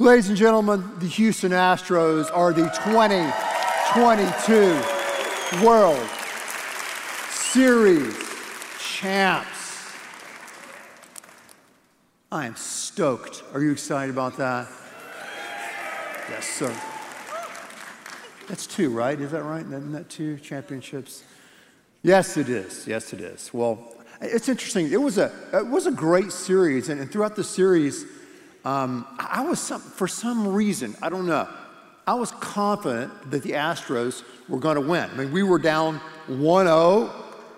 Ladies and gentlemen, the Houston Astros are the 2022 World Series champs. I am stoked. Are you excited about that? Yes, sir. That's two, right? Is that right? Isn't that two championships? Yes, it is. Yes, it is. Well, it's interesting. It was a, it was a great series, and, and throughout the series, um, I was some, for some reason, I don't know, I was confident that the Astros were going to win. I mean, we were down 1 0.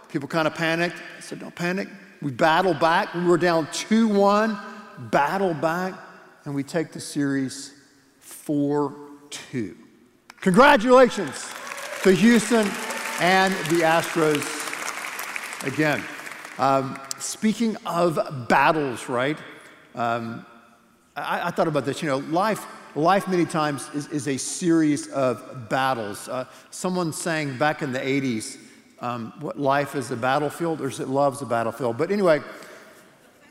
People kind of panicked. I said, Don't panic. We battled back. We were down 2 1, battled back, and we take the series 4 2. Congratulations to Houston and the Astros again. Um, speaking of battles, right? Um, I, I, thought about this. You know, life, life many times is, is a series of battles. Uh, someone sang back in the 80s, um, what life is a battlefield, or is it love's a battlefield? But anyway,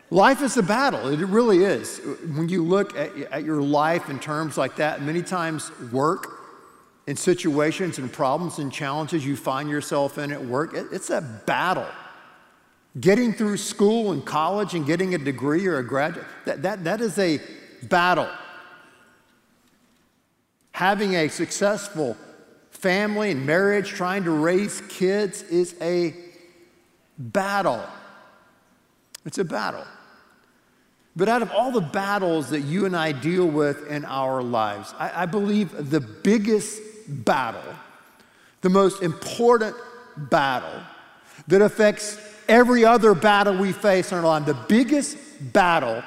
life is a battle. It really is. When you look at, at your life in terms like that, many times work, in situations and problems and challenges you find yourself in at work, it, it's a battle. Getting through school and college and getting a degree or a graduate, that, that, that is a battle. Having a successful family and marriage, trying to raise kids is a battle. It's a battle. But out of all the battles that you and I deal with in our lives, I, I believe the biggest battle, the most important battle that affects every other battle we face in our life. The biggest battle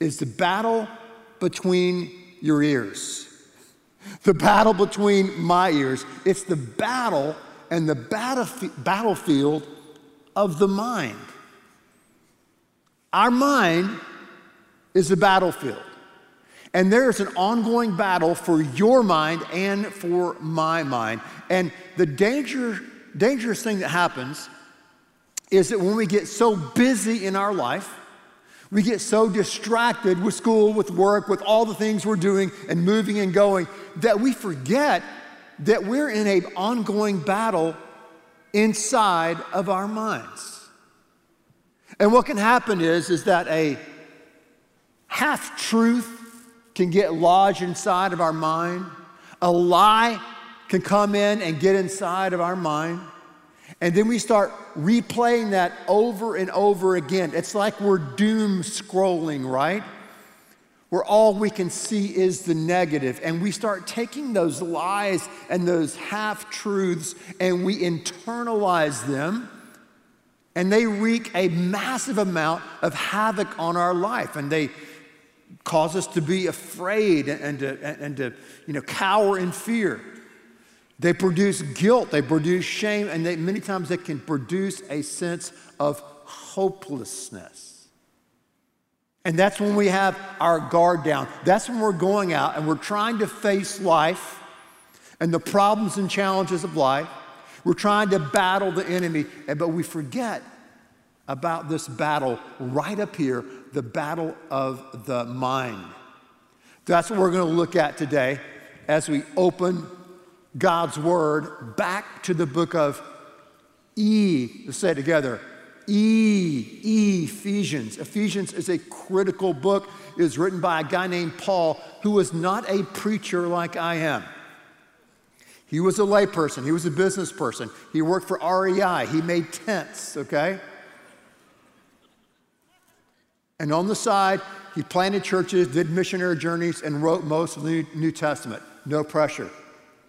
is the battle between your ears. The battle between my ears. It's the battle and the battlefield of the mind. Our mind is the battlefield. And there is an ongoing battle for your mind and for my mind. And the danger, dangerous thing that happens is that when we get so busy in our life, we get so distracted with school, with work, with all the things we're doing and moving and going that we forget that we're in an ongoing battle inside of our minds. And what can happen is, is that a half truth can get lodged inside of our mind. A lie can come in and get inside of our mind. And then we start replaying that over and over again. It's like we're doom scrolling, right? Where all we can see is the negative, and we start taking those lies and those half truths and we internalize them, and they wreak a massive amount of havoc on our life. And they cause us to be afraid and to, and to you know, cower in fear. They produce guilt, they produce shame, and they, many times they can produce a sense of hopelessness. And that's when we have our guard down. That's when we're going out and we're trying to face life and the problems and challenges of life. We're trying to battle the enemy, but we forget about this battle right up here the battle of the mind. That's what we're going to look at today as we open God's Word back to the book of E. Let's say it together. E, E, Ephesians. Ephesians is a critical book. It was written by a guy named Paul who was not a preacher like I am. He was a layperson, he was a business person. He worked for REI, he made tents, okay? And on the side, he planted churches, did missionary journeys, and wrote most of the New Testament. No pressure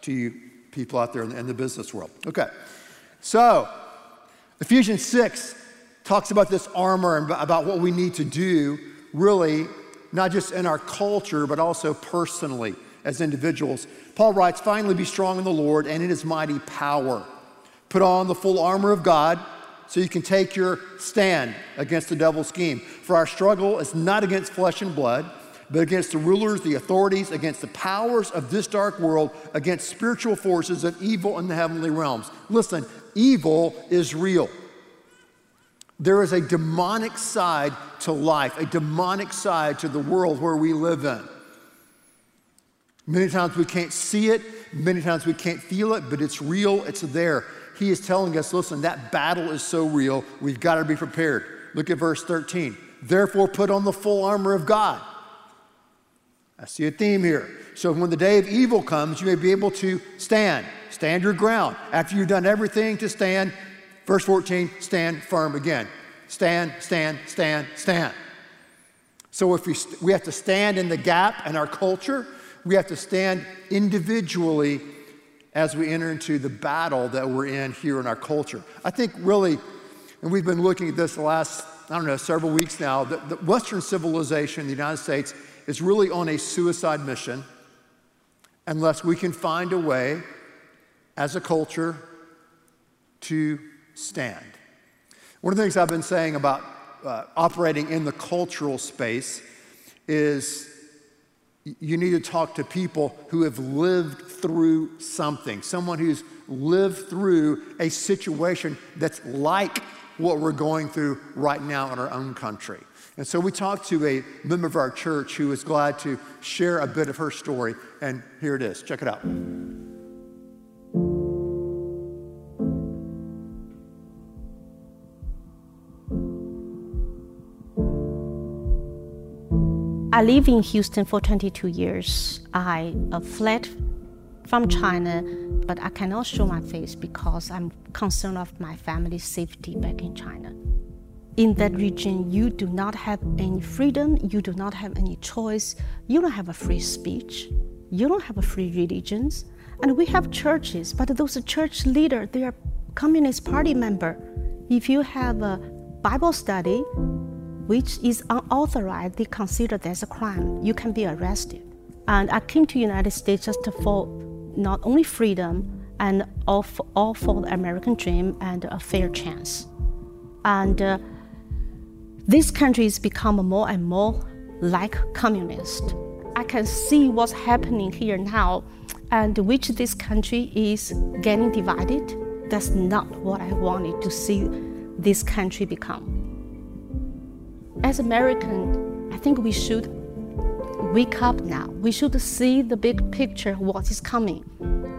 to you people out there in the, in the business world. Okay, so Ephesians 6 talks about this armor and about what we need to do, really, not just in our culture, but also personally as individuals. Paul writes, Finally, be strong in the Lord and in his mighty power. Put on the full armor of God so you can take your stand against the devil's scheme. For our struggle is not against flesh and blood, but against the rulers, the authorities, against the powers of this dark world, against spiritual forces of evil in the heavenly realms. Listen, evil is real. There is a demonic side to life, a demonic side to the world where we live in. Many times we can't see it, many times we can't feel it, but it's real, it's there. He is telling us listen, that battle is so real, we've got to be prepared. Look at verse 13. Therefore, put on the full armor of God. I see a theme here. So when the day of evil comes, you may be able to stand, stand your ground. After you've done everything to stand, verse 14, stand firm again. Stand, stand, stand, stand. So if we, we have to stand in the gap in our culture, we have to stand individually as we enter into the battle that we're in here in our culture. I think really, and we've been looking at this the last, I don't know, several weeks now, the, the Western civilization, the United States, is really on a suicide mission unless we can find a way as a culture to stand. One of the things I've been saying about uh, operating in the cultural space is you need to talk to people who have lived through something, someone who's lived through a situation that's like what we're going through right now in our own country. And so we talked to a member of our church who was glad to share a bit of her story, and here it is. Check it out. I live in Houston for 22 years. I uh, fled from China, but I cannot show my face because I'm concerned of my family's safety back in China. In that region, you do not have any freedom, you do not have any choice, you don't have a free speech, you don't have a free religions, and we have churches, but those church leader, they are Communist Party member. If you have a Bible study, which is unauthorized, they consider that's a crime. You can be arrested. And I came to United States just for not only freedom and all for, all for the American dream and a fair chance. And uh, this country has become more and more like communist. I can see what's happening here now, and which this country is getting divided. That's not what I wanted to see this country become as American, I think we should wake up now. We should see the big picture, what is coming.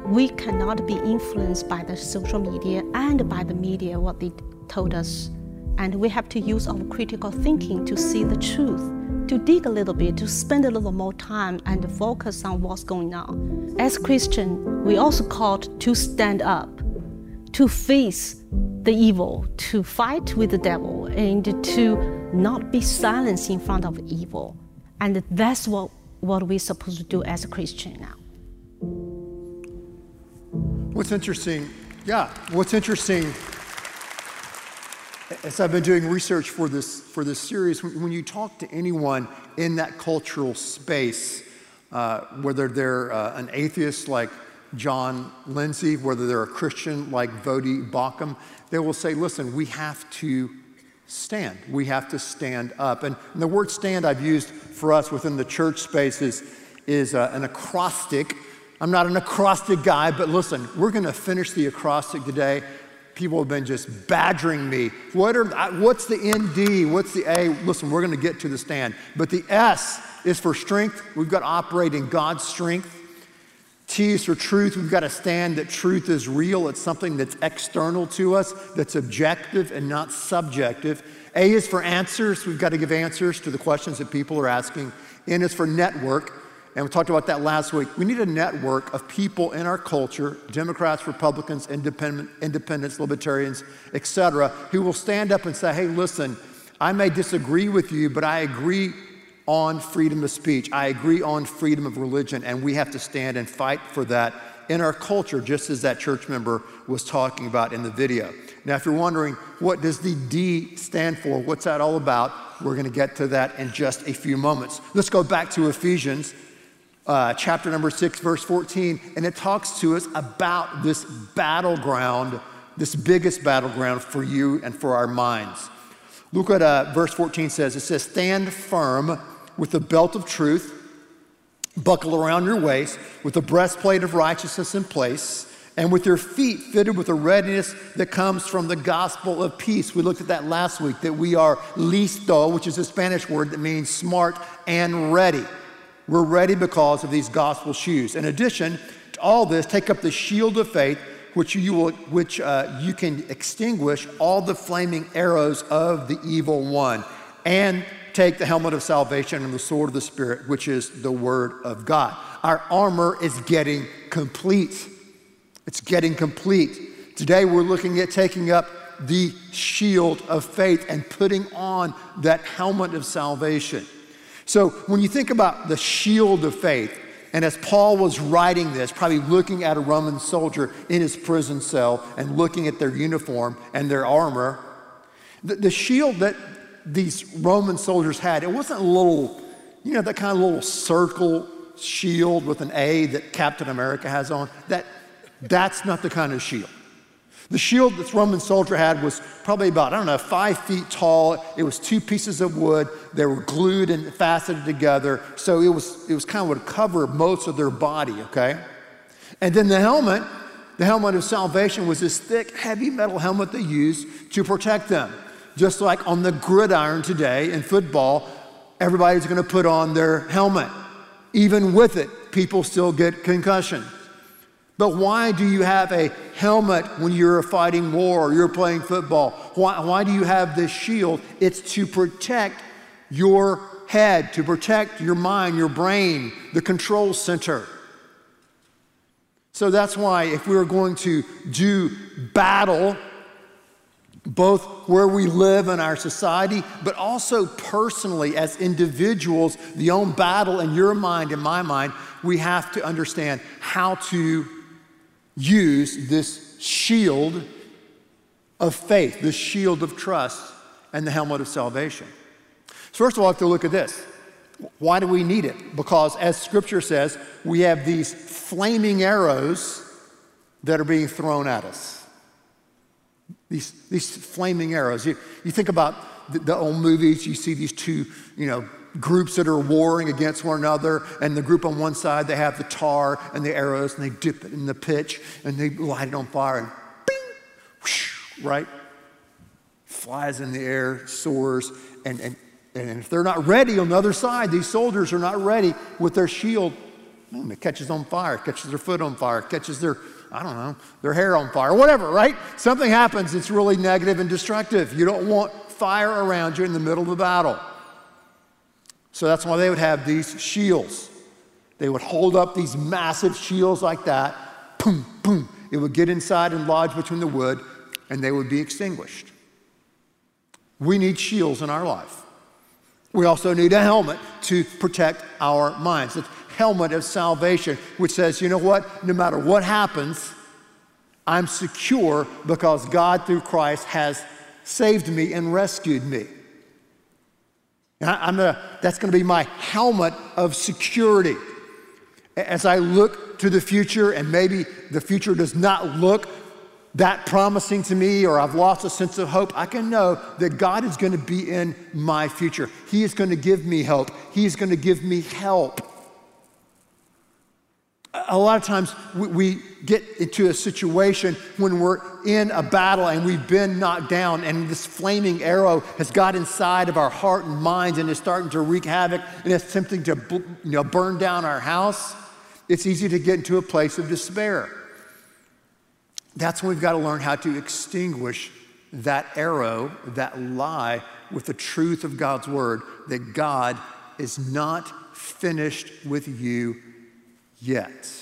We cannot be influenced by the social media and by the media, what they told us. And we have to use our critical thinking to see the truth, to dig a little bit, to spend a little more time and focus on what's going on. As Christian, we also called to stand up, to face the evil, to fight with the devil, and to not be silenced in front of evil. And that's what, what we're supposed to do as a Christian now. What's interesting, yeah, what's interesting, as I've been doing research for this, for this series, when you talk to anyone in that cultural space, uh, whether they're uh, an atheist like John Lindsay, whether they're a Christian like Voddie Baucham, they will say, listen, we have to stand. We have to stand up. And, and the word stand I've used for us within the church space is, is uh, an acrostic. I'm not an acrostic guy, but listen, we're going to finish the acrostic today. People have been just badgering me. What are, what's the ND? What's the A? Listen, we're going to get to the stand. But the S is for strength. We've got to operate in God's strength. T is for truth. We've got to stand that truth is real. It's something that's external to us, that's objective and not subjective. A is for answers. We've got to give answers to the questions that people are asking. N is for network. And we talked about that last week. We need a network of people in our culture, Democrats, Republicans, independent, independents, libertarians, etc., who will stand up and say, hey, listen, I may disagree with you, but I agree on freedom of speech. I agree on freedom of religion, and we have to stand and fight for that in our culture, just as that church member was talking about in the video. Now, if you're wondering, what does the D stand for? What's that all about? We're going to get to that in just a few moments. Let's go back to Ephesians uh, chapter number 6, verse 14, and it talks to us about this battleground, this biggest battleground for you and for our minds. Look at uh, verse 14 says. It says, Stand firm with the belt of truth, buckle around your waist, with the breastplate of righteousness in place, and with your feet fitted with a readiness that comes from the gospel of peace. We looked at that last week, that we are listo, which is a Spanish word that means smart and ready. We're ready because of these gospel shoes. In addition to all this, take up the shield of faith, which you, will, which, uh, you can extinguish all the flaming arrows of the evil one. And take the helmet of salvation and the sword of the Spirit, which is the word of God. Our armor is getting complete. It's getting complete. Today we're looking at taking up the shield of faith and putting on that helmet of salvation. So when you think about the shield of faith, and as Paul was writing this, probably looking at a Roman soldier in his prison cell and looking at their uniform and their armor, the, the shield that these Roman soldiers had, it wasn't a little, you know, that kind of little circle shield with an A that Captain America has on. That that's not the kind of shield. The shield this Roman soldier had was probably about, I don't know, five feet tall. It was two pieces of wood. They were glued and faceted together. So it was, it was kind of would cover most of their body, okay? And then the helmet, the helmet of salvation was this thick, heavy metal helmet they used to protect them. Just like on the gridiron today in football, everybody's gonna put on their helmet. Even with it, people still get concussion. But why do you have a helmet when you're fighting war or you're playing football? Why, why do you have this shield? It's to protect your head, to protect your mind, your brain, the control center. So that's why if we are going to do battle, both where we live in our society, but also personally as individuals, the own battle in your mind and my mind, we have to understand how to use this shield of faith, this shield of trust, and the helmet of salvation. So, first of all, I have to look at this. Why do we need it? Because, as scripture says, we have these flaming arrows that are being thrown at us. These, these flaming arrows. You, you think about the, the old movies, you see these two, you know, groups that are warring against one another, and the group on one side, they have the tar and the arrows, and they dip it in the pitch, and they light it on fire, and bing, whoosh, right? Flies in the air, soars, and, and, and if they're not ready on the other side, these soldiers are not ready with their shield, boom, it catches on fire, catches their foot on fire, catches their, I don't know, their hair on fire, whatever, right? Something happens it's really negative and destructive. You don't want fire around you in the middle of the battle. So that's why they would have these shields. They would hold up these massive shields like that, boom, boom. It would get inside and lodge between the wood, and they would be extinguished. We need shields in our life. We also need a helmet to protect our minds. It's helmet of salvation, which says, you know what? No matter what happens, I'm secure because God through Christ has saved me and rescued me. That's going to be my helmet of security. As I look to the future, and maybe the future does not look that promising to me, or I've lost a sense of hope, I can know that God is going to be in my future. He is going to give me hope, He is going to give me help a lot of times we, we, get into a situation when we're in a battle and we've been knocked down and this flaming arrow has got inside of our heart and minds and is starting to wreak havoc and it's attempting to you know, burn down our house it's easy to get into a place of despair. That's when we've got to learn how to extinguish that arrow that lie with the truth of god's word that god is not finished with you yet.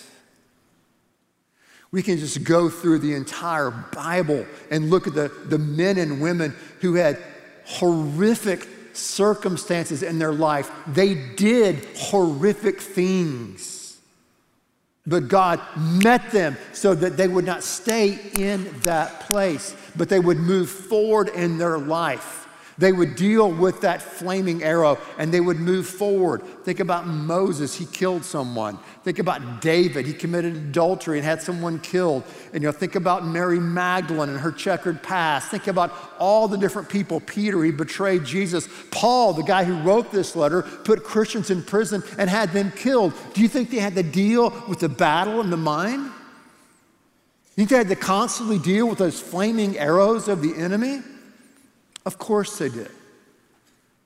We can just go through the entire Bible and look at the, the men and women who had horrific circumstances in their life. They did horrific things. But God met them so that they would not stay in that place, but they would move forward in their life. They would deal with that flaming arrow and they would move forward. Think about Moses, he killed someone. Think about David, he committed adultery and had someone killed. And you know, think about Mary Magdalene and her checkered past. Think about all the different people. Peter, he betrayed Jesus. Paul, the guy who wrote this letter, put Christians in prison and had them killed. Do you think they had to deal with the battle in the mind? You think they had to constantly deal with those flaming arrows of the enemy? Of course they did.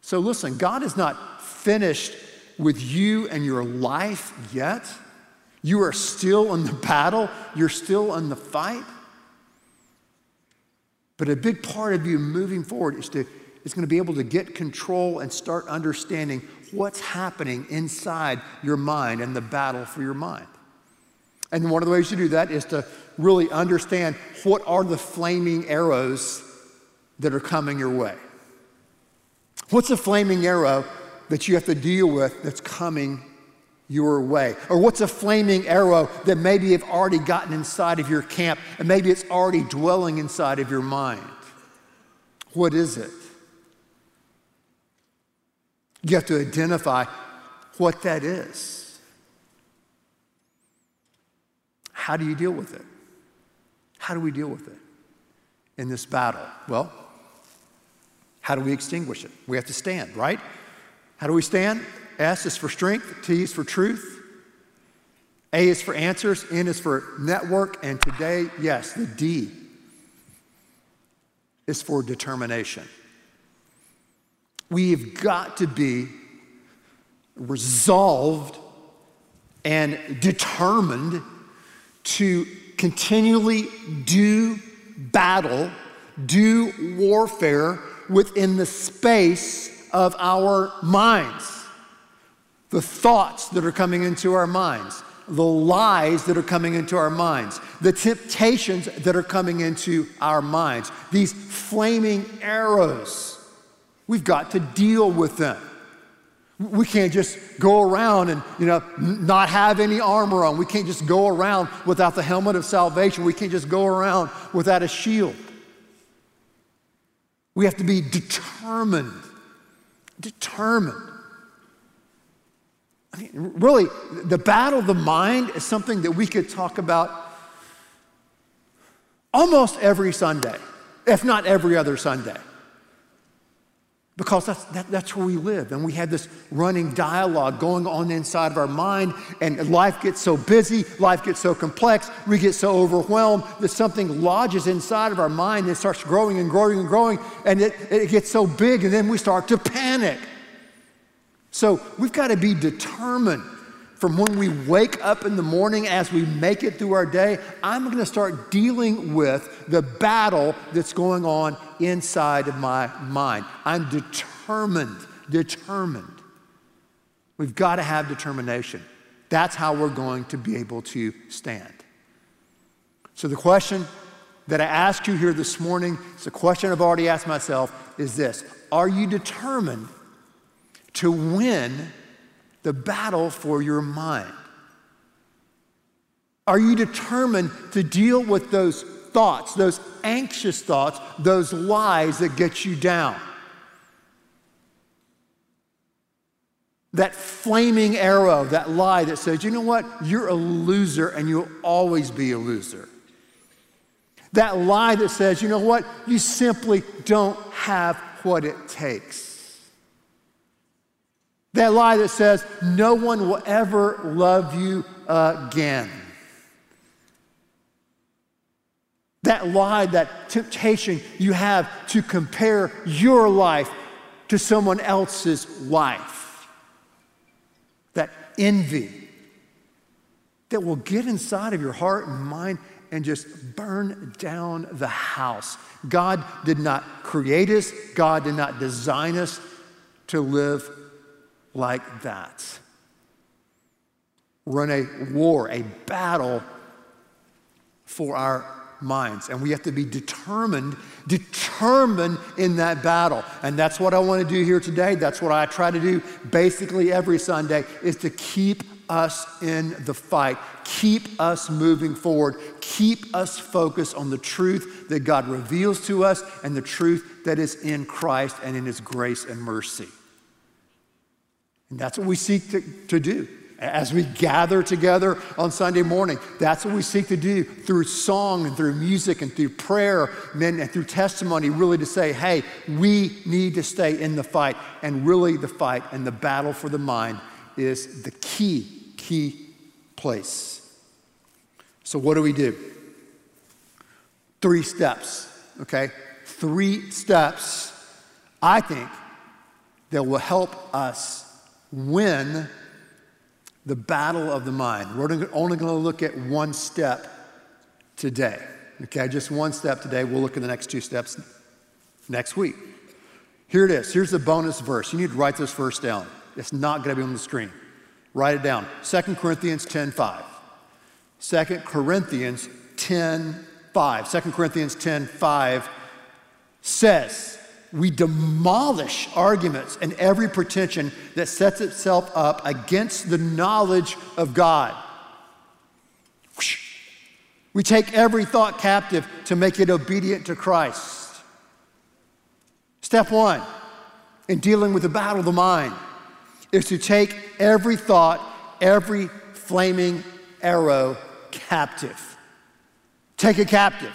So listen, God is not finished with you and your life yet. You are still in the battle, you're still in the fight. But a big part of you moving forward is to is going to be able to get control and start understanding what's happening inside your mind and the battle for your mind. And one of the ways you do that is to really understand what are the flaming arrows that are coming your way. What's a flaming arrow that you have to deal with that's coming your way? Or what's a flaming arrow that maybe you've already gotten inside of your camp and maybe it's already dwelling inside of your mind? What is it? You have to identify what that is. How do you deal with it? How do we deal with it in this battle? Well, how do we extinguish it? We have to stand, right? How do we stand? S is for strength, T is for truth, A is for answers, N is for network, and today, yes, the D is for determination. We've got to be resolved and determined to continually do battle, do warfare within the space of our minds. The thoughts that are coming into our minds, the lies that are coming into our minds, the temptations that are coming into our minds, these flaming arrows. We've got to deal with them. We can't just go around and, you know, not have any armor on. We can't just go around without the helmet of salvation. We can't just go around without a shield. We have to be determined. Determined. I mean, really, the battle of the mind is something that we could talk about almost every Sunday, if not every other Sunday because that's, that, that's where we live. And we have this running dialogue going on inside of our mind, and life gets so busy, life gets so complex, we get so overwhelmed that something lodges inside of our mind and starts growing and growing and growing, and it, it gets so big, and then we start to panic. So we've got to be determined from when we wake up in the morning as we make it through our day, I'm going to start dealing with the battle that's going on inside of my mind. I'm determined, determined. We've got to have determination. That's how we're going to be able to stand. So, the question that I ask you here this morning, it's a question I've already asked myself, is this Are you determined to win the battle for your mind? Are you determined to deal with those thoughts, those anxious thoughts, those lies that get you down? That flaming arrow, that lie that says, you know what, you're a loser and you'll always be a loser. That lie that says, you know what, you simply don't have what it takes. That lie that says, no one will ever love you again. That lie, that temptation you have to compare your life to someone else's life. That envy that will get inside of your heart and mind and just burn down the house. God did not create us, God did not design us to live like that. In a war, a battle for our minds. And we have to be determined, determined in that battle. And that's what I want to do here today. That's what I try to do basically every Sunday is to keep us in the fight, keep us moving forward, keep us focused on the truth that God reveals to us and the truth that is in Christ and in His grace and mercy. And that's what we seek to, to do. As we gather together on Sunday morning, that's what we seek to do through song and through music and through prayer and through testimony, really to say, hey, we need to stay in the fight. And really, the fight and the battle for the mind is the key, key place. So, what do we do? Three steps, okay? Three steps, I think, that will help us win the battle of the mind. We're only going to look at one step today. Okay, just one step today. We'll look at the next two steps next week. Here it is. Here's the bonus verse. You need to write this verse down. It's not going to be on the screen. Write it down. 2 Corinthians 10 5. 2 Corinthians 10 5. 2 Corinthians 10 5 says, We demolish arguments and every pretension that sets itself up against the knowledge of God. We take every thought captive to make it obedient to Christ. Step one in dealing with the battle of the mind is to take every thought, every flaming arrow captive. Take it captive.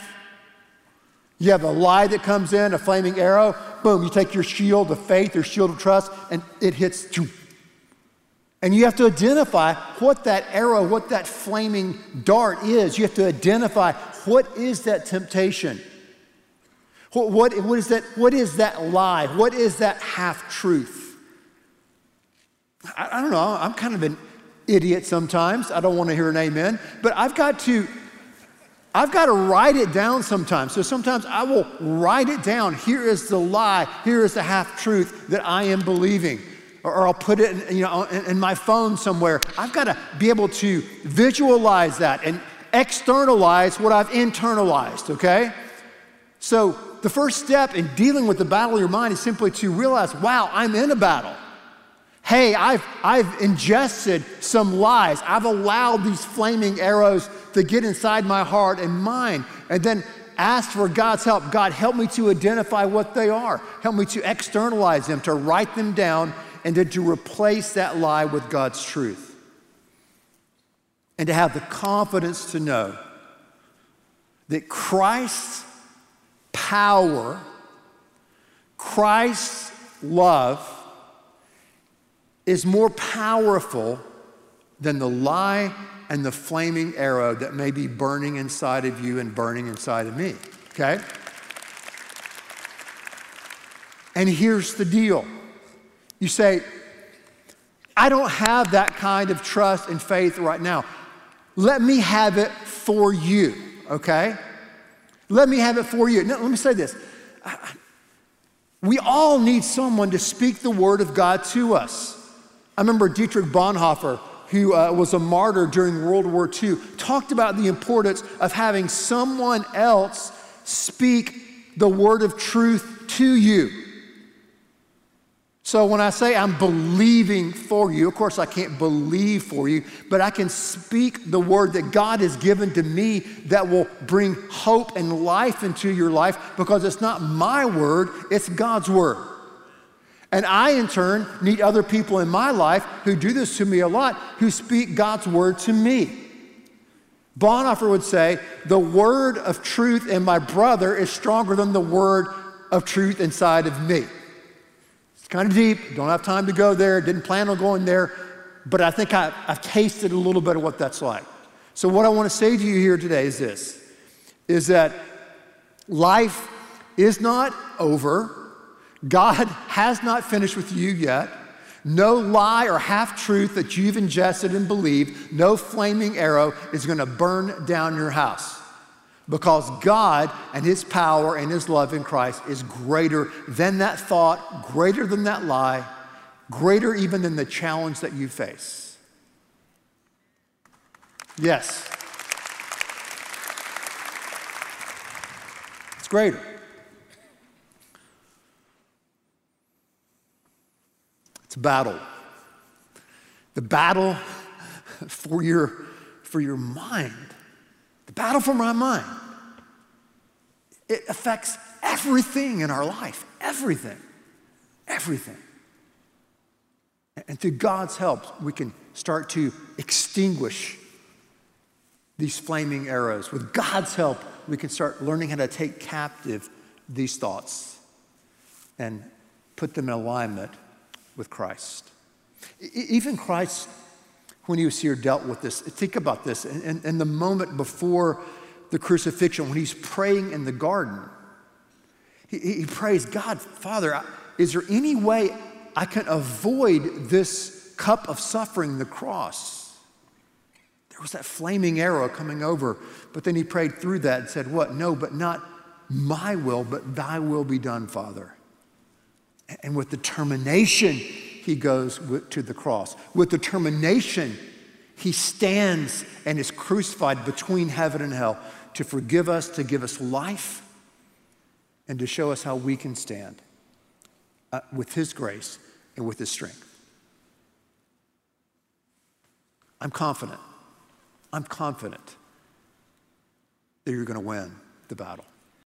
You have a lie that comes in, a flaming arrow, boom, you take your shield of faith, your shield of trust, and it hits. And you have to identify what that arrow, what that flaming dart is. You have to identify what is that temptation? What, what, what, is, that, what is that lie? What is that half truth? I, I don't know. I'm kind of an idiot sometimes. I don't want to hear an amen. But I've got to. I've got to write it down sometimes. So sometimes I will write it down. Here is the lie. Here is the half truth that I am believing. Or, or I'll put it in, you know, in, in my phone somewhere. I've got to be able to visualize that and externalize what I've internalized, okay? So the first step in dealing with the battle of your mind is simply to realize, wow, I'm in a battle. Hey, I've, I've ingested some lies. I've allowed these flaming arrows to get inside my heart and mind. And then ask for God's help. God, help me to identify what they are. Help me to externalize them, to write them down, and then to replace that lie with God's truth. And to have the confidence to know that Christ's power, Christ's love, is more powerful than the lie and the flaming arrow that may be burning inside of you and burning inside of me. Okay? And here's the deal you say, I don't have that kind of trust and faith right now. Let me have it for you, okay? Let me have it for you. Now, let me say this. We all need someone to speak the word of God to us. I remember Dietrich Bonhoeffer, who uh, was a martyr during World War II, talked about the importance of having someone else speak the word of truth to you. So when I say I'm believing for you, of course I can't believe for you, but I can speak the word that God has given to me that will bring hope and life into your life because it's not my word, it's God's word. And I, in turn, need other people in my life who do this to me a lot, who speak God's word to me. Bonhoeffer would say, The word of truth in my brother is stronger than the word of truth inside of me. It's kind of deep, don't have time to go there, didn't plan on going there, but I think I, have tasted a little bit of what that's like. So, what I want to say to you here today is this is that life is not over God has not finished with you yet. No lie or half truth that you've ingested and believed, no flaming arrow is going to burn down your house. Because God and His power and His love in Christ is greater than that thought, greater than that lie, greater even than the challenge that you face. Yes. It's greater. It's a battle. The battle for your, for your mind. The battle for my mind. It affects everything in our life. Everything. Everything. And through God's help, we can start to extinguish these flaming arrows. With God's help, we can start learning how to take captive these thoughts and put them in alignment with Christ. Even Christ, when he was here, dealt with this. Think about this. In, in the moment before the crucifixion, when he's praying in the garden, he, he prays, God, Father, is there any way I can avoid this cup of suffering, the cross? There was that flaming arrow coming over, but then he prayed through that and said, What? No, but not my will, but thy will be done, Father. And with determination, he goes to the cross. With determination, he stands and is crucified between heaven and hell to forgive us, to give us life, and to show us how we can stand uh, with his grace and with his strength. I'm confident. I'm confident that you're going to win the battle.